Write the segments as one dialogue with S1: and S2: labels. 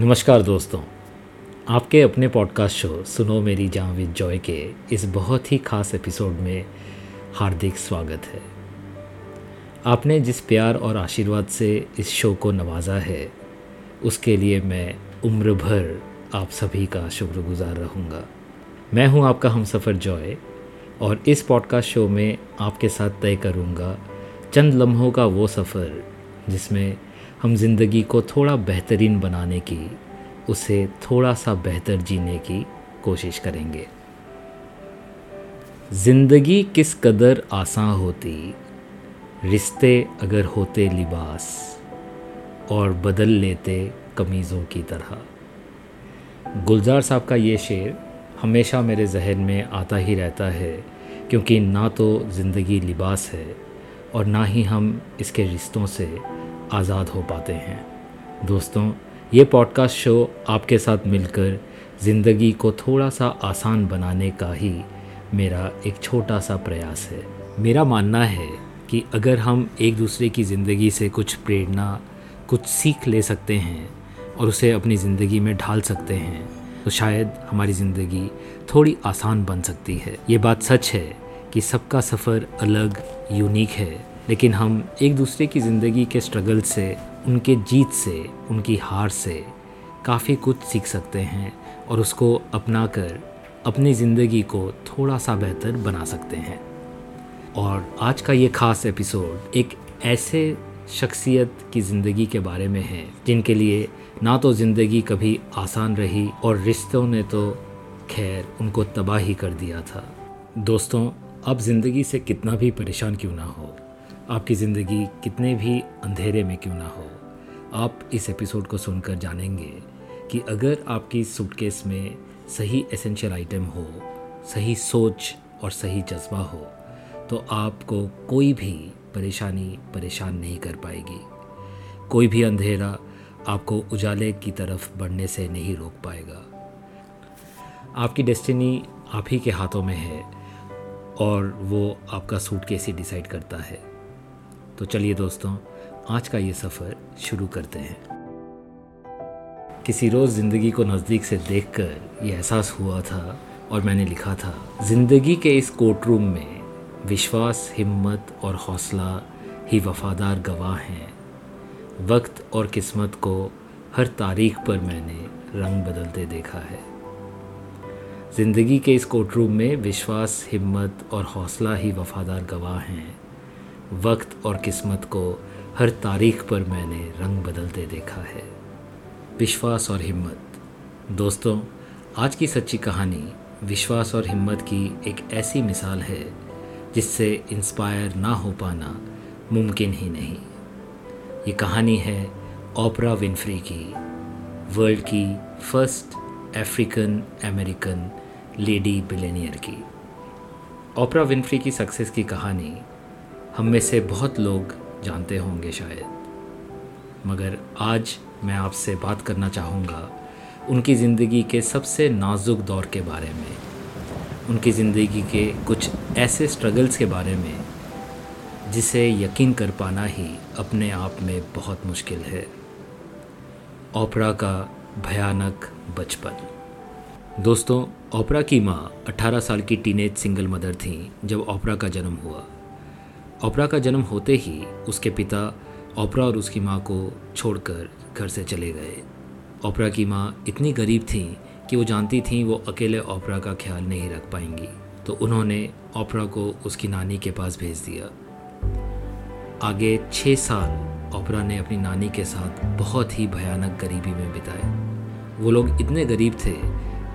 S1: नमस्कार दोस्तों, आपके अपने पॉडकास्ट शो सुनो मेरी जहाँ विद जॉय के इस बहुत ही खास एपिसोड में हार्दिक स्वागत है। आपने जिस प्यार और आशीर्वाद से इस शो को नवाजा है, उसके लिए मैं उम्र भर आप सभी का शुक्रगुजार रहूँगा। मैं हूँ आपका हम सफ़र जॉय और इस पॉडकास्ट शो में आपके साथ तय करूँगा चंद लम्हों का वो सफ़र जिसमें हम ज़िंदगी को थोड़ा बेहतरीन बनाने की, उसे थोड़ा सा बेहतर जीने की कोशिश करेंगे। ज़िंदगी किस कदर आसान होती, रिश्ते अगर होते लिबास और बदल लेते कमीज़ों की तरह। गुलजार साहब का ये शेर हमेशा मेरे जहन में आता ही रहता है, क्योंकि ना तो ज़िंदगी लिबास है और ना ही हम इसके रिश्तों से आज़ाद हो पाते हैं। दोस्तों, ये पॉडकास्ट शो आपके साथ मिलकर ज़िंदगी को थोड़ा सा आसान बनाने का ही मेरा एक छोटा सा प्रयास है। मेरा मानना है कि अगर हम एक दूसरे की ज़िंदगी से कुछ प्रेरणा, कुछ सीख ले सकते हैं और उसे अपनी ज़िंदगी में ढाल सकते हैं तो शायद हमारी ज़िंदगी थोड़ी आसान बन सकती है। ये बात सच है कि सबका सफ़र अलग यूनिक है। लेकिन हम एक दूसरे की ज़िंदगी के स्ट्रगल से, उनके जीत से, उनकी हार से काफ़ी कुछ सीख सकते हैं और उसको अपना कर अपनी ज़िंदगी को थोड़ा सा बेहतर बना सकते हैं। और आज का ये ख़ास एपिसोड एक ऐसे शख्सियत की ज़िंदगी के बारे में है, जिनके लिए ना तो ज़िंदगी कभी आसान रही और रिश्तों ने तो खैर उनको तबाह ही कर दिया था। दोस्तों, अब ज़िंदगी से कितना भी परेशान क्यों ना हो आपकी ज़िंदगी कितने भी अंधेरे में क्यों ना हो, आप इस एपिसोड को सुनकर जानेंगे कि अगर आपकी सूटकेस में सही एसेंशियल आइटम हो, सही सोच और सही जज्बा हो तो आपको कोई भी परेशानी परेशान नहीं कर पाएगी। कोई भी अंधेरा आपको उजाले की तरफ़ बढ़ने से नहीं रोक पाएगा। आपकी डेस्टिनी आप ही के हाथों में है और वो आपका सूट केस डिसाइड करता है। तो चलिए दोस्तों, आज का ये सफ़र शुरू करते हैं। किसी रोज़ ज़िंदगी को नज़दीक से देखकर ये एहसास हुआ था और मैंने लिखा था, ज़िंदगी के इस कोर्ट रूम में विश्वास, हिम्मत और हौसला ही वफ़ादार गवाह हैं। वक्त और किस्मत को हर तारीख पर मैंने रंग बदलते देखा है। ज़िंदगी के इस कोर्ट रूम में विश्वास, हिम्मत और हौसला ही वफ़ादार गवाह हैं। वक्त और किस्मत को हर तारीख पर मैंने रंग बदलते देखा है। विश्वास और हिम्मत। दोस्तों, आज की सच्ची कहानी विश्वास और हिम्मत की एक ऐसी मिसाल है, जिससे इंस्पायर ना हो पाना मुमकिन ही नहीं। ये कहानी है ओपरा विनफ्री की वर्ल्ड की first African American lady billionaire की। ओपरा विनफ्री की सक्सेस की कहानी हम में से बहुत लोग जानते होंगे शायद। मगर आज मैं आपसे बात करना चाहूँगा उनकी ज़िंदगी के सबसे नाजुक दौर के बारे में। उनकी ज़िंदगी के कुछ ऐसे स्ट्रगल्स के बारे में, जिसे यकीन कर पाना ही अपने आप में बहुत मुश्किल है। ओपरा का भयानक बचपन। दोस्तों, ओपरा की माँ 18 साल की टीनेज सिंगल मदर थी जब ओपरा का जन्म हुआ। ओपरा का जन्म होते ही उसके पिता ओपरा और उसकी माँ को छोड़कर घर से चले गए। ओपरा की माँ इतनी गरीब थी कि वो जानती थी वो अकेले ओपरा का ख्याल नहीं रख पाएँगी तो उन्होंने ओपरा को उसकी नानी के पास भेज दिया। आगे छः साल ओपरा ने अपनी नानी के साथ बहुत ही भयानक गरीबी में बिताए। वो लोग इतने गरीब थे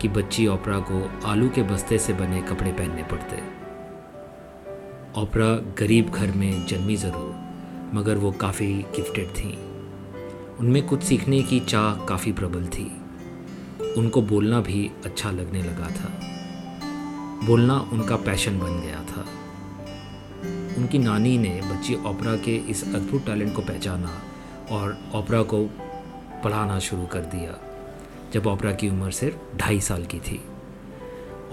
S1: कि बच्ची ओपरा को आलू के बस्ते से बने कपड़े पहनने पड़ते। ओपरा गरीब घर में जन्मी ज़रूर, मगर वो काफ़ी गिफ्टेड थी। उनमें कुछ सीखने की चाह काफ़ी प्रबल थी। उनको बोलना भी अच्छा लगने लगा था। बोलना उनका पैशन बन गया था। उनकी नानी ने बच्ची ओपरा के इस अद्भुत टैलेंट को पहचाना और ओपरा को पढ़ाना शुरू कर दिया, जब ओपरा की उम्र सिर्फ़ ढाई साल की थी।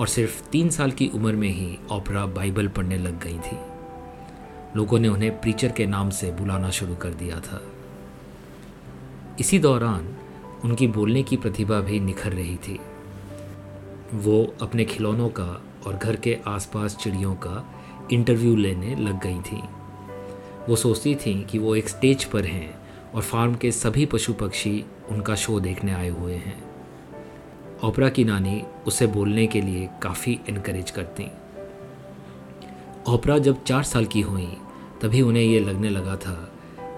S1: और सिर्फ़ तीन साल की उम्र में ही ओपरा बाइबल पढ़ने लग गई थी। लोगों ने उन्हें प्रीचर के नाम से बुलाना शुरू कर दिया था। इसी दौरान उनकी बोलने की प्रतिभा भी निखर रही थी। वो अपने खिलौनों का और घर के आसपास चिड़ियों का इंटरव्यू लेने लग गई थी। वो सोचती थी कि वो एक स्टेज पर हैं और फार्म के सभी पशु पक्षी उनका शो देखने आए हुए हैं। ओपरा की नानी उसे बोलने के लिए काफ़ी इनक्रेज करती। ओपरा जब चार साल की हुई, तभी उन्हें ये लगने लगा था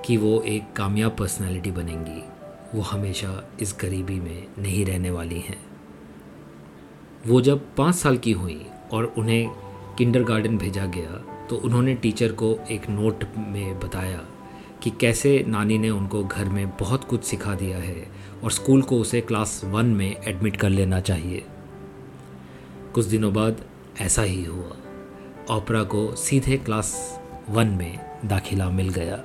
S1: कि वो एक कामयाब पर्सनालिटी बनेंगी। वो हमेशा इस गरीबी में नहीं रहने वाली हैं। वो जब पाँच साल की हुई और उन्हें किंडरगार्टन भेजा गया तो उन्होंने टीचर को एक नोट में बताया कि कैसे नानी ने उनको घर में बहुत कुछ सिखा दिया है और स्कूल को उसे क्लास वन में एडमिट कर लेना चाहिए। कुछ दिनों बाद ऐसा ही हुआ। ओपरा को सीधे क्लास वन में दाखिला मिल गया।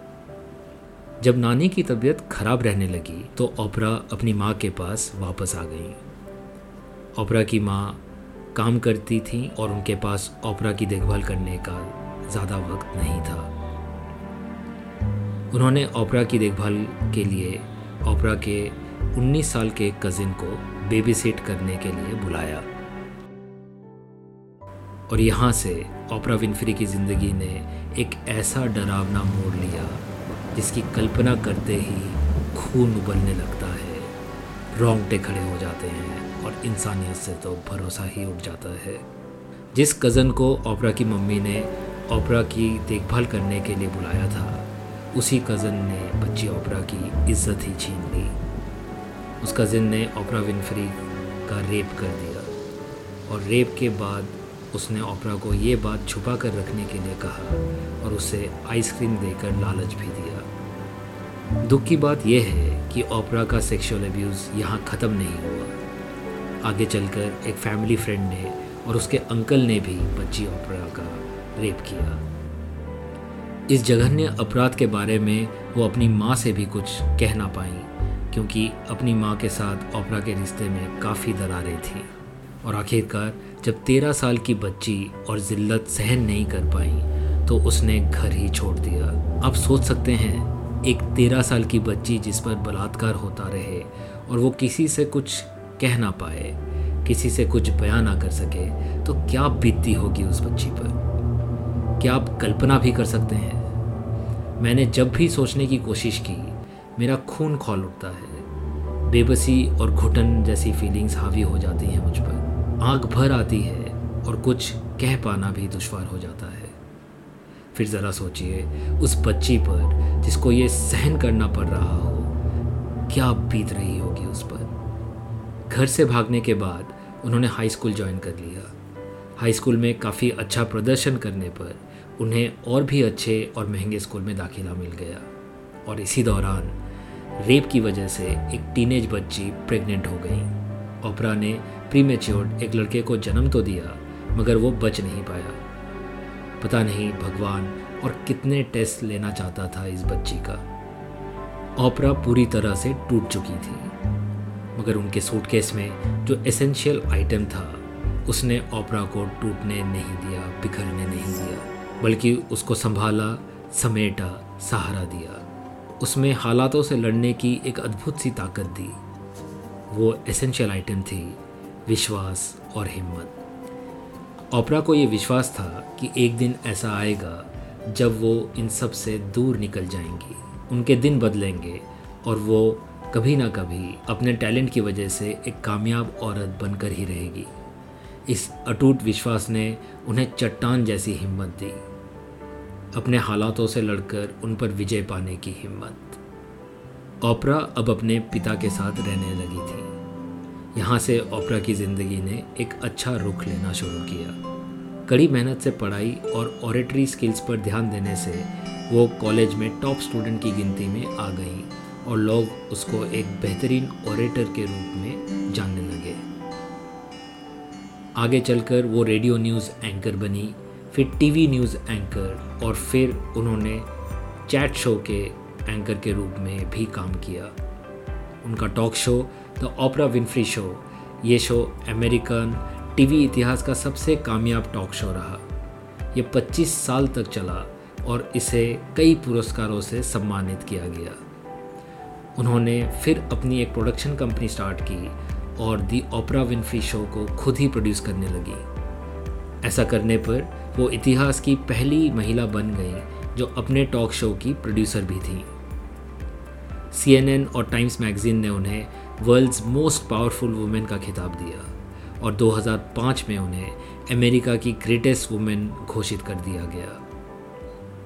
S1: जब नानी की तबीयत खराब रहने लगी तो ओपरा अपनी माँ के पास वापस आ गई। ओपरा की माँ काम करती थी और उनके पास ओपरा की देखभाल करने का ज़्यादा वक्त नहीं था। उन्होंने ओपरा की देखभाल के लिए, ओपरा के 19 साल के कज़िन को बेबी सिट करने के लिए बुलाया। और यहाँ से ओपरा विनफ्री की ज़िंदगी ने एक ऐसा डरावना मोड़ लिया, जिसकी कल्पना करते ही खून उबलने लगता है। रोंगटे खड़े हो जाते हैं और इंसानियत से तो भरोसा ही उठ जाता है। जिस कज़न को ओपरा की मम्मी ने ओपरा की देखभाल करने के लिए बुलाया था उसी कज़न ने बच्ची ओपरा की इज़्ज़त ही छीन ली। उस कज़न ने ओपरा विनफ्री का रेप कर दिया और रेप के बाद उसने ओपरा को ये बात छुपा कर रखने के लिए कहा और उसे आइसक्रीम देकर लालच भी दिया। दुख की बात यह है कि ओपरा का सेक्सुअल अब्यूज़ यहाँ ख़त्म नहीं हुआ। आगे चलकर एक फैमिली फ्रेंड ने और उसके अंकल ने भी बच्ची ओपरा का रेप किया। इस जघन्य अपराध के बारे में वो अपनी माँ से भी कुछ कह ना पाई, क्योंकि अपनी माँ के साथ ओपरा के रिश्ते में काफ़ी दरारें थी। और आखिरकार, जब तेरह साल की बच्ची और ज़िल्लत सहन नहीं कर पाई तो उसने घर ही छोड़ दिया। आप सोच सकते हैं, एक तेरह साल की बच्ची जिस पर बलात्कार होता रहे और वो किसी से कुछ कह ना पाए, किसी से कुछ बयान ना कर सके तो क्या बीतती होगी उस बच्ची पर? क्या आप कल्पना भी कर सकते हैं? मैंने जब भी सोचने की कोशिश की, मेरा खून खोल उठता है। बेबसी और घुटन जैसी फीलिंग्स हावी हो जाती हैं मुझ पर। आँख भर आती है और कुछ कह पाना भी दुश्वार हो जाता है। फिर ज़रा सोचिए, उस बच्ची पर जिसको ये सहन करना पड़ रहा हो, क्या बीत रही होगी उस पर? घर से भागने के बाद उन्होंने हाई स्कूल ज्वाइन कर लिया। हाई स्कूल में काफ़ी अच्छा प्रदर्शन करने पर उन्हें और भी अच्छे और महँगे स्कूल में दाखिला मिल गया। और इसी दौरान रेप की वजह से एक टीनेज बच्ची प्रेग्नेंट हो गई। ओपरा ने प्री एक लड़के को जन्म तो दिया, मगर वो बच नहीं पाया। पता नहीं भगवान और कितने टेस्ट लेना चाहता था इस बच्ची का। ओपरा पूरी तरह से टूट चुकी थी, मगर उनके सूटकेस में जो एसेंशियल आइटम था, उसने ओपरा को टूटने नहीं दिया, बिखरने नहीं दिया। बल्कि उसको संभाला, समेटा, सहारा दिया। उसमें हालातों से लड़ने की एक अद्भुत सी ताकत दी। वो एसेंशियल आइटम थी, विश्वास और हिम्मत। ओपरा को ये विश्वास था कि एक दिन ऐसा आएगा, जब वो इन सबसे दूर निकल जाएँगी। उनके दिन बदलेंगे और वो कभी ना कभी अपने टैलेंट की वजह से एक कामयाब औरत बनकर ही रहेगी। इस अटूट विश्वास ने उन्हें चट्टान जैसी हिम्मत दी। अपने हालातों से लड़कर उन पर विजय पाने की हिम्मत। ओपरा अब अपने पिता के साथ रहने लगी थी। यहाँ से ओपरा की ज़िंदगी ने एक अच्छा रुख लेना शुरू किया। कड़ी मेहनत से पढ़ाई और ऑरेटरी स्किल्स पर ध्यान देने से वो कॉलेज में टॉप स्टूडेंट की गिनती में आ गई और लोग उसको एक बेहतरीन ऑरेटर के रूप में आगे चलकर वो रेडियो न्यूज़ एंकर बनी, फिर टीवी न्यूज़ एंकर, और फिर उन्होंने चैट शो के एंकर के रूप में भी काम किया। उनका talk show, the Oprah Winfrey show, ये शो अमेरिकन टीवी इतिहास का सबसे कामयाब टॉक शो रहा। ये 25 साल तक चला और इसे कई पुरस्कारों से सम्मानित किया गया। उन्होंने फिर अपनी एक प्रोडक्शन कंपनी स्टार्ट की और दी ओपरा विनफ्री शो को खुद ही प्रोड्यूस करने लगी। ऐसा करने पर वो इतिहास की पहली महिला बन गई, जो अपने टॉक शो की प्रोड्यूसर भी थी। सीएनएन और टाइम्स मैगजीन ने उन्हें वर्ल्ड्स मोस्ट पावरफुल वुमेन का खिताब दिया और 2005 में उन्हें अमेरिका की ग्रेटेस्ट वुमेन घोषित कर दिया गया।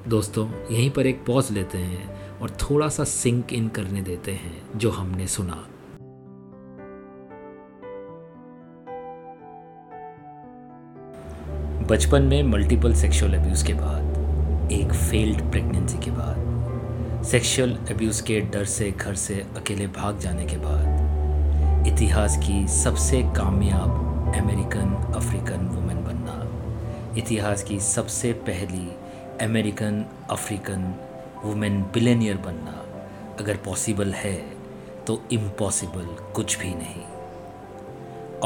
S1: दोस्तों, यहीं पर एक पॉज लेते हैं और थोड़ा सा सिंक इन करने देते हैं, जो हमने सुना। बचपन में मल्टीपल सेक्सुअल अब्यूज़ के बाद, एक फेल्ड प्रेगनेंसी के बाद सेक्सुअल अब्यूज़ के डर से घर से अकेले भाग जाने के बाद, इतिहास की सबसे कामयाब अमेरिकन अफ्रीकन वुमेन बनना, इतिहास की सबसे पहली अमेरिकन अफ्रीकन वुमेन बिलेनियर बनना, अगर पॉसिबल है तो इम्पॉसिबल कुछ भी नहीं।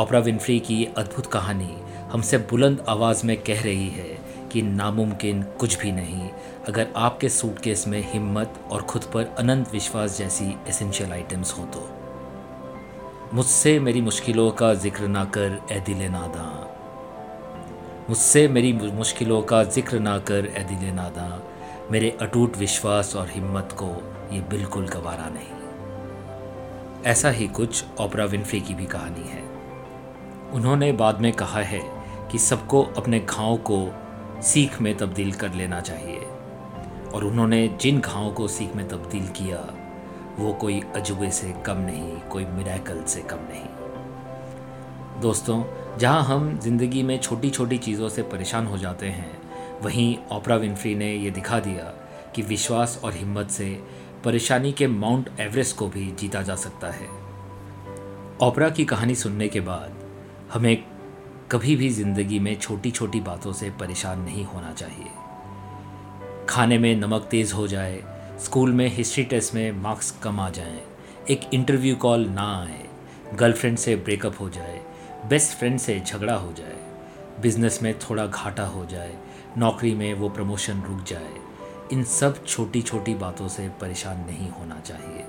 S1: ओपरा विनफ्री की अद्भुत कहानी हमसे बुलंद आवाज़ में कह रही है कि नामुमकिन कुछ भी नहीं। अगर आपके सूटकेस में हिम्मत और खुद पर अनंत विश्वास जैसी एसेंशियल आइटम्स हो तो। मुझसे मेरी मुश्किलों का ज़िक्र ना कर ए दिल नादा। मुझसे मेरी मुश्किलों का ज़िक्र ना कर ए दिल नादा। मेरे अटूट विश्वास और हिम्मत को ये बिल्कुल गवारा नहीं। ऐसा ही कुछ ओपरा विनफ्री की भी कहानी है। उन्होंने बाद में कहा है कि सबको अपने घाव को सीख में तब्दील कर लेना चाहिए। और उन्होंने जिन घावों को सीख में तब्दील किया, वो कोई अजूबे से कम नहीं, कोई मिराकल से कम नहीं। दोस्तों, जहाँ हम ज़िंदगी में छोटी छोटी चीज़ों से परेशान हो जाते हैं, वहीं ओपरा विनफ्री ने यह दिखा दिया कि विश्वास और हिम्मत से परेशानी के माउंट एवरेस्ट को भी जीता जा सकता है। ओपरा की कहानी सुनने के बाद हमें कभी भी ज़िंदगी में छोटी छोटी बातों से परेशान नहीं होना चाहिए। खाने में नमक तेज़ हो जाए स्कूल में हिस्ट्री टेस्ट में मार्क्स कम आ जाएँ, एक इंटरव्यू कॉल ना आए गर्लफ्रेंड से ब्रेकअप हो जाए बेस्ट फ्रेंड से झगड़ा हो जाए बिज़नेस में थोड़ा घाटा हो जाए नौकरी में वो प्रमोशन रुक जाए इन सब छोटी छोटी बातों से परेशान नहीं होना चाहिए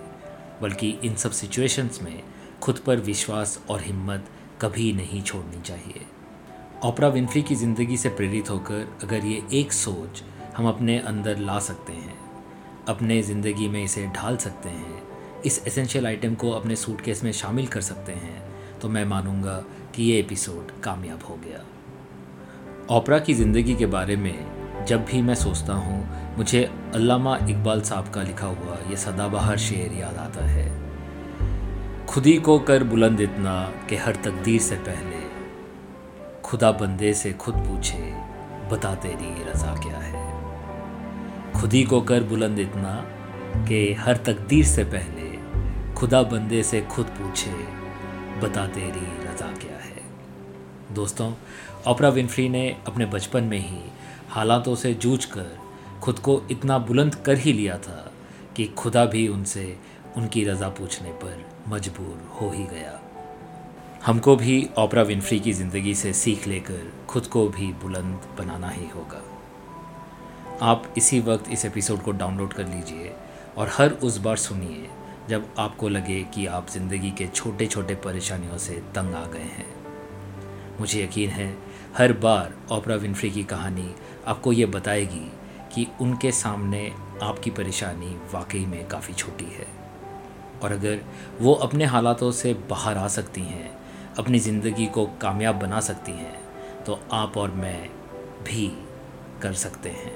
S1: बल्कि इन सब सिचुएशंस में खुद पर विश्वास और हिम्मत कभी नहीं छोड़नी चाहिए। ओपरा विनफ्री की ज़िंदगी से प्रेरित होकर अगर ये एक सोच हम अपने अंदर ला सकते हैं, अपने ज़िंदगी में इसे ढाल सकते हैं, इस एसेंशियल आइटम को अपने सूटकेस में शामिल कर सकते हैं तो मैं मानूँगा कि ये एपिसोड कामयाब हो गया। ओपरा की ज़िंदगी के बारे में जब भी मैं सोचता हूँ, मुझे अल्लामा इकबाल साहब का लिखा हुआ ये सदाबहार शेर याद आता है। खुद को कर बुलंद इतना कि हर तकदीर से पहले खुदा बंदे से खुद पूछे, बता तेरी रज़ा क्या है? खुद को कर बुलंद इतना कि हर तकदीर से पहले खुदा बंदे से खुद पूछे, बता तेरी रज़ा क्या है? दोस्तों, ओपरा विनफ्री ने अपने बचपन में ही हालातों से जूझ कर खुद को इतना बुलंद कर ही लिया था कि खुदा भी उनसे उनकी रज़ा पूछने पर मजबूर हो ही गया। हमको भी ओपरा विनफ्री की ज़िंदगी से सीख लेकर खुद को भी बुलंद बनाना ही होगा। आप इसी वक्त इस एपिसोड को डाउनलोड कर लीजिए और हर उस बार सुनिए जब आपको लगे कि आप ज़िंदगी के छोटे छोटे परेशानियों से तंग आ गए हैं। मुझे यकीन है, हर बार ओपरा विनफ्री की कहानी आपको ये बताएगी कि उनके सामने आपकी परेशानी वाकई में काफ़ी छोटी है। और अगर वो अपने हालातों से बाहर आ सकती हैं, अपनी ज़िंदगी को कामयाब बना सकती हैं तो आप और मैं भी कर सकते हैं।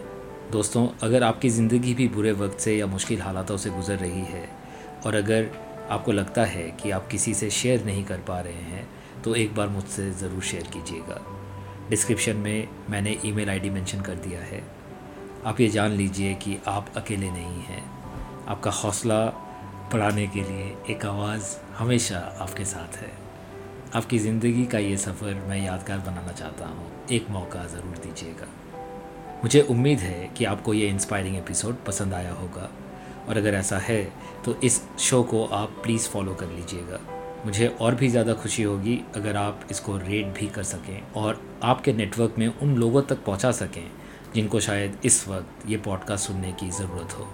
S1: दोस्तों, अगर आपकी ज़िंदगी भी बुरे वक्त से या मुश्किल हालातों से गुज़र रही है और अगर आपको लगता है कि आप किसी से शेयर नहीं कर पा रहे हैं तो एक बार मुझसे ज़रूर शेयर कीजिएगा। डिस्क्रिप्शन में मैंने ईमेल आईडी मेंशन कर दिया है। आप ये जान लीजिए कि आप अकेले नहीं हैं। आपका हौसला पढ़ाने के लिए एक आवाज़ हमेशा आपके साथ है। आपकी ज़िंदगी का ये सफ़र मैं यादगार बनाना चाहता हूँ। एक मौका ज़रूर दीजिएगा। मुझे उम्मीद है कि आपको ये इंस्पायरिंग एपिसोड पसंद आया होगा। और अगर ऐसा है तो इस शो को आप प्लीज़ फॉलो कर लीजिएगा। मुझे और भी ज़्यादा खुशी होगी अगर आप इसको रेट भी कर सकें और आपके नेटवर्क में उन लोगों तक पहुँचा सकें जिनको शायद इस वक्त ये पॉडकास्ट सुनने की ज़रूरत हो।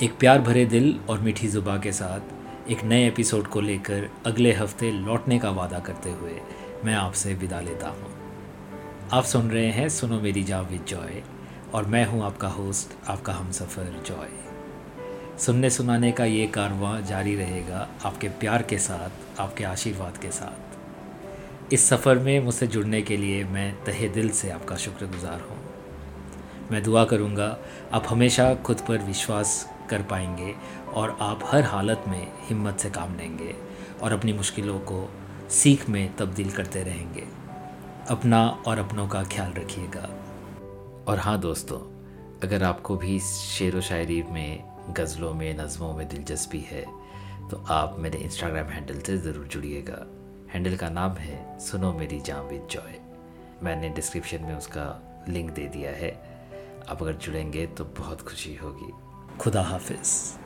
S1: एक प्यार भरे दिल और मीठी ज़ुबा के साथ एक नए एपिसोड को लेकर अगले हफ़्ते लौटने का वादा करते हुए मैं आपसे विदा लेता हूँ। आप सुन रहे हैं सुनो मेरी जा विद जॉय और मैं हूँ आपका होस्ट, आपका हम सफ़र जॉय। सुनने सुनाने का ये कारवां जारी रहेगा आपके प्यार के साथ, आपके आशीर्वाद के साथ। इस सफ़र में मुझसे जुड़ने के लिए मैं तहे दिल से आपका शुक्रगुजार हूँ। मैं दुआ करूँगा आप हमेशा खुद पर विश्वास कर पाएँगे और आप हर हालत में हिम्मत से काम लेंगे और अपनी मुश्किलों को सीख में तब्दील करते रहेंगे। अपना और अपनों का ख्याल रखिएगा। और हाँ दोस्तों, अगर आपको भी शेर व शायरी में, गज़लों में, नज़मों में दिलचस्पी है तो आप मेरे इंस्टाग्राम हैंडल से ज़रूर जुड़िएगा। हैंडल का नाम है सुनो मेरी जाम विद जॉय। मैंने डिस्क्रिप्शन में उसका लिंक दे दिया है। आप अगर जुड़ेंगे तो बहुत खुशी होगी। खुदा हाफिज़।